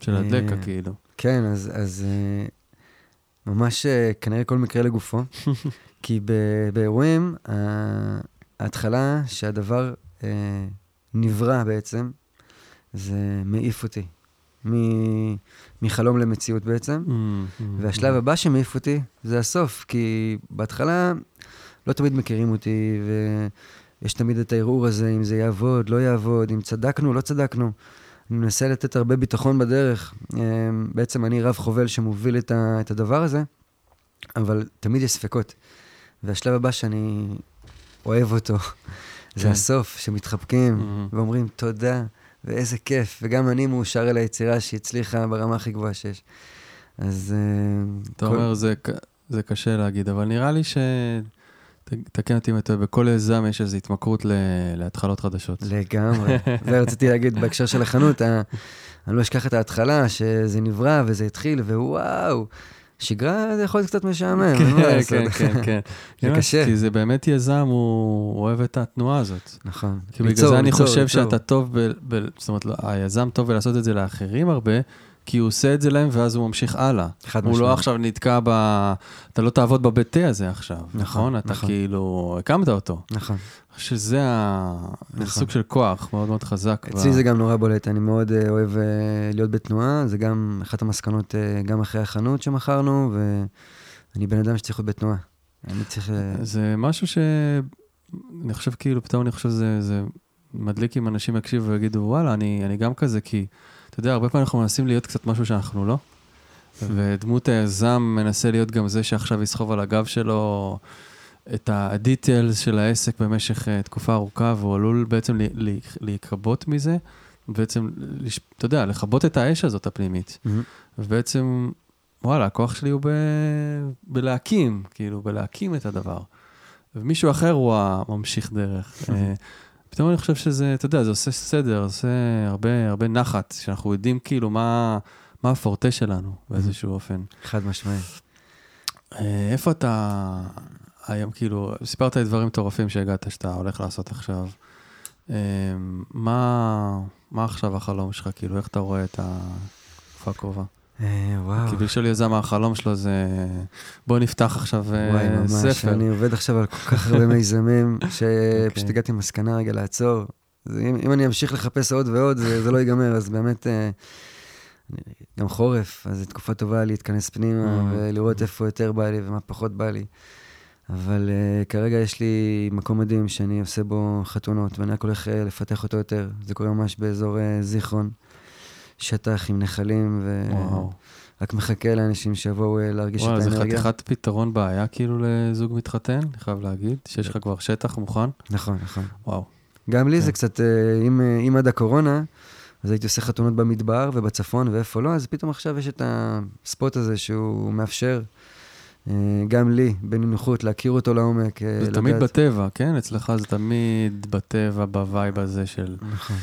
של אה, הדלקה, כאילו. כן, אז, אז אה, ממש אה, כנראה כל מקרה לגופו. כי ב- באירועים, ההתחלה שהדבר נברא בעצם, זה מעיף אותי. מ- מחלום למציאות בעצם. Mm, והשלב הבא שמעיף אותי זה הסוף, כי בהתחלה לא תמיד מכירים אותי, ויש תמיד את הערעור הזה, אם זה יעבוד, לא יעבוד, אם צדקנו, לא צדקנו. אני מנסה לתת הרבה ביטחון בדרך. אה, בעצם אני רב חובל שמוביל את, ה, את הדבר הזה, אבל תמיד יש ספקות. והשלב הבא שאני אוהב אותו, זה כן. הסוף, שמתחבקים Mhm. ואומרים תודה, ואיזה כיף, וגם אני מאושר על היצירה שהצליחה ברמה הכי גבוהה שיש. אז... אה, אתה כל- אומר, זה, זה קשה להגיד, אבל נראה לי ש... תקן אותי אם אני טועה, בכל יזם יש איזו התמכרות ל... להתחלות חדשות. לגמרי. זה רציתי להגיד בהקשר של החנות, אני לא אשכח את ההתחלה, שזה נברא וזה התחיל, ווואו, שגרה זה יכול להיות קצת משעמם, אין מה כן, לעשות. כן, כן, כן. זה קשה. כי זה באמת יזם, הוא אוהב את התנועה הזאת. נכון. כי בגלל זה אני חושב. שאתה טוב, זאת אומרת, לא, היזם טוב בלעשות את זה לאחרים הרבה, כי הוא עושה את זה להם ואז הוא ממשיך הלאה. חד הוא לא משמעית. עכשיו נתקע ב... אתה לא תעבוד בבית תה הזה עכשיו, נכון, נכון? אתה נכון. כאילו, הקמת אותו. נכון. שזה נכון. סוג של כוח מאוד מאוד חזק. אצלי ב- זה גם נורא בולט, אני מאוד אה, אוהב אה, להיות בתנועה, זה גם אחת המסקנות, אה, גם אחרי החנות שמכרנו, ואני בן אדם שצריך להיות בתנועה. אני צריך... זה משהו ש... אני חושב כאילו, פתאום אני חושב שזה זה מדליק אם אנשים יקשיבו ויגידו, וואלה, אני, אני גם כזה, כי אתה יודע, הרבה פעמים אנחנו מנסים להיות קצת משהו שאנחנו לא, ודמות היזם מנסה להיות גם זה שעכשיו יסחוב על הגב שלו את הדיטיילס של העסק במשך אה, תקופה ארוכה, והוא עלול בעצם ל- ל- להיקבות מזה, בעצם, אתה יודע, לכבות את האש הזאת הפנימית. מהמם. ובעצם, וואלה, הכוח שלי הוא ב... בלהקים, כאילו, בלהקים את הדבר. ומישהו אחר הוא הממשיך דרך. פתאום אני חושב שזה, אתה יודע, זה עושה סדר, עושה הרבה, הרבה נחת, שאנחנו יודעים כאילו מה, מה הפורטה שלנו באיזשהו אופן. חד משמעי. אה, איפה אתה היום, כאילו, סיפרת לי דברים מטורפים שהגעת, שאתה הולך לעשות עכשיו. אה, מה, מה עכשיו החלום שלך, כאילו, איך אתה רואה את התקופה הקרובה? אה, וואו. כי בשביל יזם החלום שלו זה, בוא נפתח עכשיו אה, וואי, ממש, ספר. אני עובד עכשיו על כל כך הרבה מיזמים, שפשוט אוקיי. הגעתי למסקנה רגע לעצור. אם, אם אני אמשיך לחפש עוד ועוד, זה, זה לא ייגמר, אז באמת, אה, גם חורף, אז זו תקופה טובה להתכנס פנימה, Mm. ולראות איפה יותר בא לי ומה פחות בא לי. אבל uh, כרגע יש לי מקום מדהים שאני עושה בו חתונות, ואני רק הולך uh, לפתח אותו יותר. זה קורה ממש באזור uh, זיכרון, שטח עם נחלים, וואו. ורק מחכה לאנשים שיבואו אה, להרגיש וואי, את זה האנרגיה. חתיכת פתרון בעיה כאילו לזוג מתחתן, אני חייב להגיד, שיש לך כבר שטח מוכן. נכון, נכון. וואו. גם לי כן. זה קצת, אה, אם, אה, אם עד הקורונה, אז הייתי עושה חתונות במדבר ובצפון ואיפה לא, אז פתאום עכשיו יש את הספוט הזה שהוא מאפשר אה, גם לי, בנינוחות, להכיר אותו לעומק. אה, זה תמיד לדעת- בטבע, כן? אצלך זה תמיד בטבע, ב vibe הזה של נכון,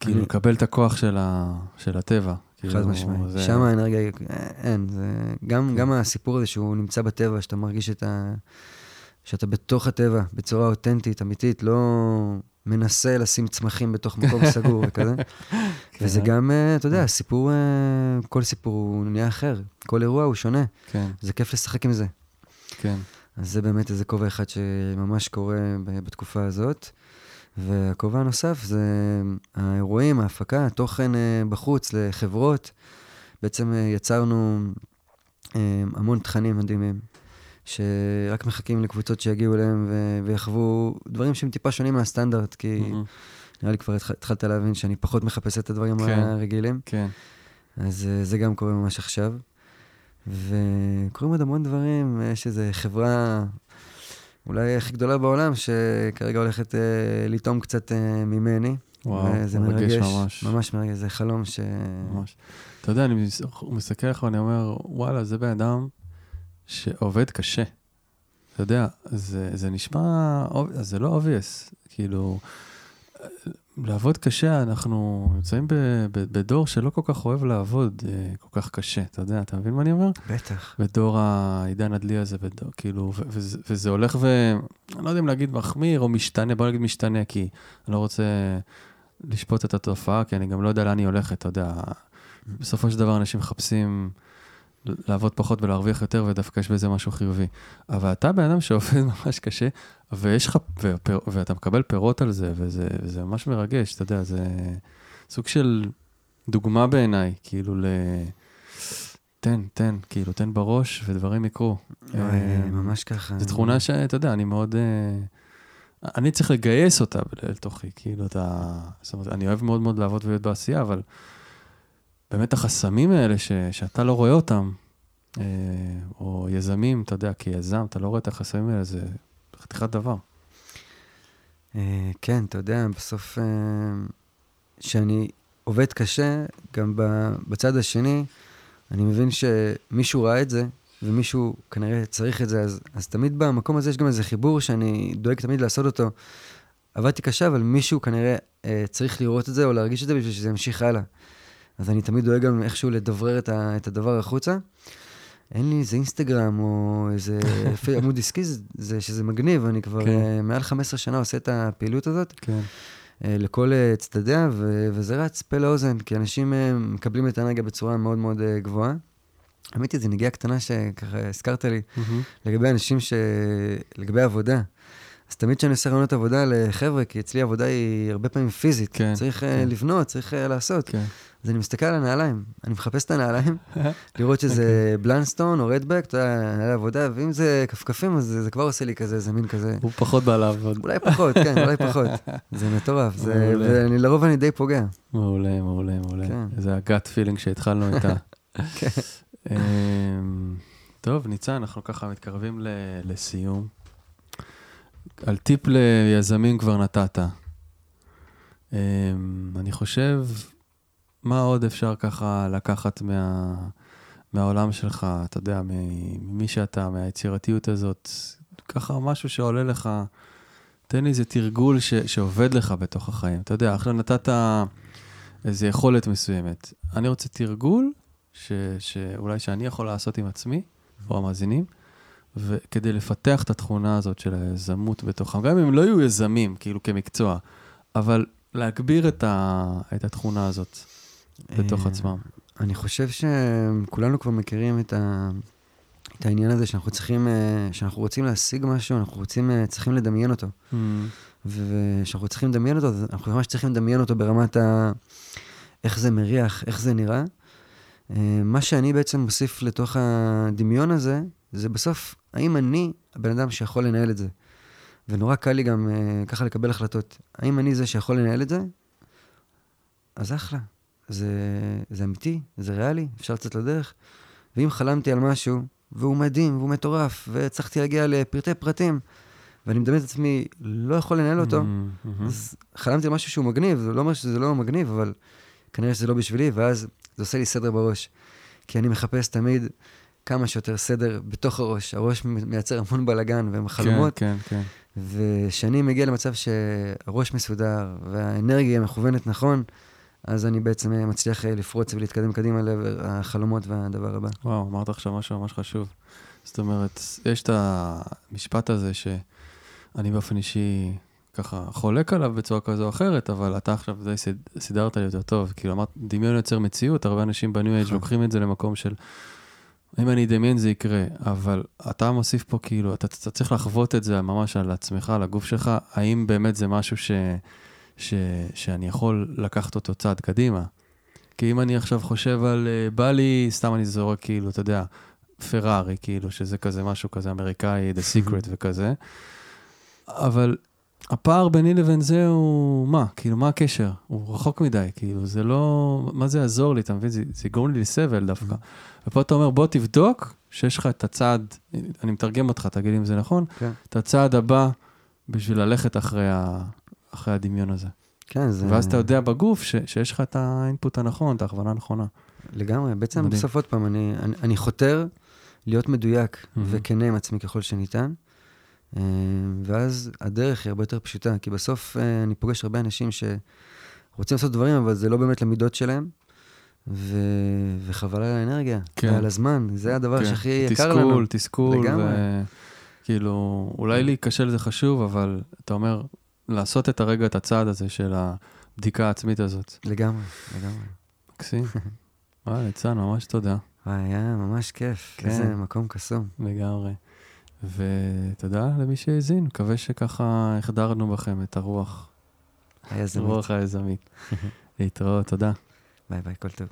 כאילו לקבל את הכוח של ה- של הטבע. חד כאילו, משמעית. זה- שם האנרגיה, אין, זה גם, כן. גם הסיפור הזה שהוא נמצא בטבע, שאתה מרגיש את ה... שאתה בתוך הטבע, בצורה אותנטית, אמיתית, לא מנסה לשים צמחים בתוך מקום סגור וכזה. כן. וזה גם, אה, אתה יודע, סיפור, אה, כל סיפור הוא נהיה אחר, כל אירוע הוא שונה. כן, זה כיף לשחק עם זה. כן. אז זה באמת איזה כובע אחד שממש קורה בתקופה הזאת. והכובע הנוסף זה האירועים, ההפקה, התוכן אה, בחוץ לחברות. בעצם אה, יצרנו אה, המון תכנים מדהימים, שרק מחכים לקבוצות שיגיעו אליהם ו- ויחוו דברים שהם טיפה שונים מהסטנדרט, כי מהמם. נראה לי כבר התח- התחלת להבין שאני פחות מחפש את הדברים כן. הרגילים. כן. אז זה גם קורה ממש עכשיו. וקורים עוד המון דברים, יש איזו חברה אולי הכי גדולה בעולם, שכרגע הולכת אה, לטעום קצת אה, ממני. וואו, וזה מרגש מרגש, ממש. ממש מרגש, זה חלום ש... ממש. אתה יודע, אני מס- מסתכל עליך ואני אומר, וואלה, זה בן אדם שעובד קשה. אתה יודע, זה, זה נשמע, זה לא obvious, כאילו, לעבוד קשה, אנחנו נמצאים בדור שלא כל כך אוהב לעבוד אה, כל כך קשה, אתה יודע, אתה מבין מה אני אומר? בטח. בדור העידן הדלי הזה, בדור, כאילו, וזה, וזה הולך ו... אני לא יודע אם להגיד מחמיר או משתנה, בוא נגיד משתנה, כי אני לא רוצה לשפוט את התופעה, כי אני גם לא יודע לאן היא הולכת, אתה יודע. בסופו של דבר אנשים מחפשים לעבוד פחות ולהרוויח יותר, ודווקא יש בזה משהו חיובי. אבל אתה בן אדם שעובד ממש קשה, ויש לך, ופר, ואתה מקבל פירות על זה, וזה, וזה ממש מרגש, אתה יודע, זה סוג של דוגמה בעיניי, כאילו ל... תן, תן, כאילו, תן בראש ודברים יקרו. אה, ממש ככה. זו תכונה שאתה יודע, אני מאוד... אה, אני צריך לגייס אותה לתוכי, כאילו, אתה... זאת אומרת, אני אוהב מאוד מאוד לעבוד ולהיות בעשייה, אבל באמת החסמים האלה ש, שאתה לא רואה אותם, אה, או יזמים, אתה יודע, כיזם, אתה לא רואה את החסמים האלה, זה חתיכת דבר. אה, כן, אתה יודע, בסוף, אה, שאני עובד קשה, גם בצד השני, אני מבין שמישהו ראה את זה, ומישהו כנראה צריך את זה, אז, אז תמיד במקום הזה יש גם איזה חיבור שאני דואג תמיד לעשות אותו. עבדתי קשה, אבל מישהו כנראה אה, צריך לראות את זה או להרגיש את זה בשביל שזה ימשיך הלאה. אז אני תמיד דואג גם איכשהו לדברר את, ה, את הדבר החוצה. אין לי איזה אינסטגרם או איזה עמוד עסקי, זה, זה שזה מגניב, אני כבר כן. כן. מעל 15 שנה עושה את הפעילות הזאת. כן. אה, לכל אה, צדדיה, ו- וזה רץ פה לאוזן, כי אנשים אה, מקבלים את האנרגיה בצורה מאוד מאוד אה, גבוהה. האמת היא, זו נגיעה קטנה שככה הזכרת לי, לגבי אנשים ש... לגבי עבודה. אז תמיד כשאני עושה רעיונות עבודה לחבר'ה, כי אצלי עבודה היא הרבה פעמים פיזית. כן, צריך כן. אה, לבנות, צריך אה, לעשות. כן. אז אני מסתכל על הנעליים, אני מחפש את הנעליים, לראות שזה אוקיי. בלנסטון או רדבק, אתה יודע, נעלי עבודה, ואם זה כפכפים, אז זה, זה כבר עושה לי כזה, איזה מין כזה. הוא פחות בא לעבוד. אולי פחות, כן, אולי פחות. זה מטורף, זה. ואני לרוב אני די פוגע. מעולה, מעולה, מעולה. כן. זה הגאט פילינג שהתחלנו איתה. כן. אמ, טוב, ניצן, אנחנו ככה מתקרבים ל- לסיום. על טיפ ליזמים כבר נתת. אמ, אני חושב, מה עוד אפשר ככה לקחת מה, מהעולם שלך, אתה יודע, ממי שאתה, מהיצירתיות הזאת, ככה משהו שעולה לך, תן לי איזה תרגול ש, שעובד לך בתוך החיים. אתה יודע, עכשיו נתת איזו יכולת מסוימת. אני רוצה תרגול ש, שאולי שאני יכול לעשות עם עצמי, או המאזינים, וכדי לפתח את התכונה הזאת של היזמות בתוכם, גם אם הם לא יהיו יזמים, כאילו כמקצוע, אבל להגביר את, ה, את התכונה הזאת בתוך אה, עצמם. אני חושב שכולנו כבר מכירים את, ה... את העניין הזה שאנחנו צריכים, אה, שאנחנו רוצים להשיג משהו, אנחנו רוצים, אה, צריכים לדמיין אותו. Mm, וכשאנחנו צריכים לדמיין אותו, אנחנו ממש צריכים לדמיין אותו ברמת ה... איך זה מריח, איך זה נראה. אה, מה שאני בעצם מוסיף לתוך הדמיון הזה, זה בסוף, האם אני הבן אדם שיכול לנהל את זה? ונורא קל לי גם אה, ככה לקבל החלטות. האם אני זה שיכול לנהל את זה? אז אחלה. זה, זה אמיתי, זה ריאלי, אפשר לצאת לדרך. ואם חלמתי על משהו, והוא מדהים, והוא מטורף, והצלחתי להגיע לפרטי פרטים, ואני מדמיין את עצמי לא יכול לנהל אותו, Mm, מהמם. אז חלמתי על משהו שהוא מגניב, זה לא אומר שזה לא מגניב, אבל כנראה שזה לא בשבילי, ואז זה עושה לי סדר בראש. כי אני מחפש תמיד כמה שיותר סדר בתוך הראש. הראש מייצר המון בלאגן ומחלומות, כן, כן, כן. וכשאני מגיע למצב שהראש מסודר והאנרגיה מכוונת נכון, אז אני בעצם מצליח אה, לפרוץ ולהתקדם קדימה לעבר החלומות והדבר הבא. וואו, אמרת עכשיו משהו ממש חשוב. זאת אומרת, יש את המשפט הזה שאני באופן אישי ככה חולק עליו בצורה כזו או אחרת, אבל אתה עכשיו די סיד- סידרת לי יותר טוב. כאילו אמרת, דמיון יוצר מציאות, הרבה אנשים בניו אייג' נכון. לוקחים את זה למקום של, אם אני אדמיין זה יקרה, אבל אתה מוסיף פה כאילו, אתה, אתה צריך לחוות את זה ממש על עצמך, על הגוף שלך, האם באמת זה משהו ש, ש, שאני יכול לקחת אותו צעד קדימה? כי אם אני עכשיו חושב על, אה, בא לי, סתם אני זורק כאילו, אתה יודע, פרארי, כאילו, שזה כזה משהו כזה אמריקאי, The Secret וכזה, אבל הפער ביני לבין זה הוא, מה? כאילו, מה הקשר? הוא רחוק מדי, כאילו, זה לא, מה זה יעזור לי, אתה מבין? זה, זה יגרום לי לסבל דווקא. ופה אתה אומר, בוא תבדוק שיש לך את הצעד, אני מתרגם אותך, תגיד אם זה נכון, כן. את הצעד הבא בשביל ללכת אחרי, ה, אחרי הדמיון הזה. כן, זה... ואז אתה יודע בגוף ש, שיש לך את האינפוט הנכון, את ההכוונה הנכונה. לגמרי. בעצם. בסוף עוד פעם, אני, אני, אני חותר להיות מדויק מהמם. וכנה עם עצמי ככל שניתן, ואז הדרך היא הרבה יותר פשוטה, כי בסוף אה, אני פוגש הרבה אנשים שרוצים לעשות דברים, אבל זה לא באמת למידות שלהם, ו... וחבל על האנרגיה, כן. ועל הזמן, זה הדבר כן. שהכי יקר לנו. תסכול, תסכול, לגמרי. וכאילו, אולי להיכשל זה חשוב, אבל אתה אומר, לעשות את הרגע, את הצעד הזה של הבדיקה העצמית הזאת. לגמרי, לגמרי. מקסים. וואי, ניצן, ממש תודה. וואי, היה ממש כיף, כן. איזה מקום קסום. לגמרי. ותודה למי שהאזין, מקווה שככה החדרנו בכם את הרוח, היה זמין. רוח היזמית. להתראות, תודה. ביי ביי, כל טוב.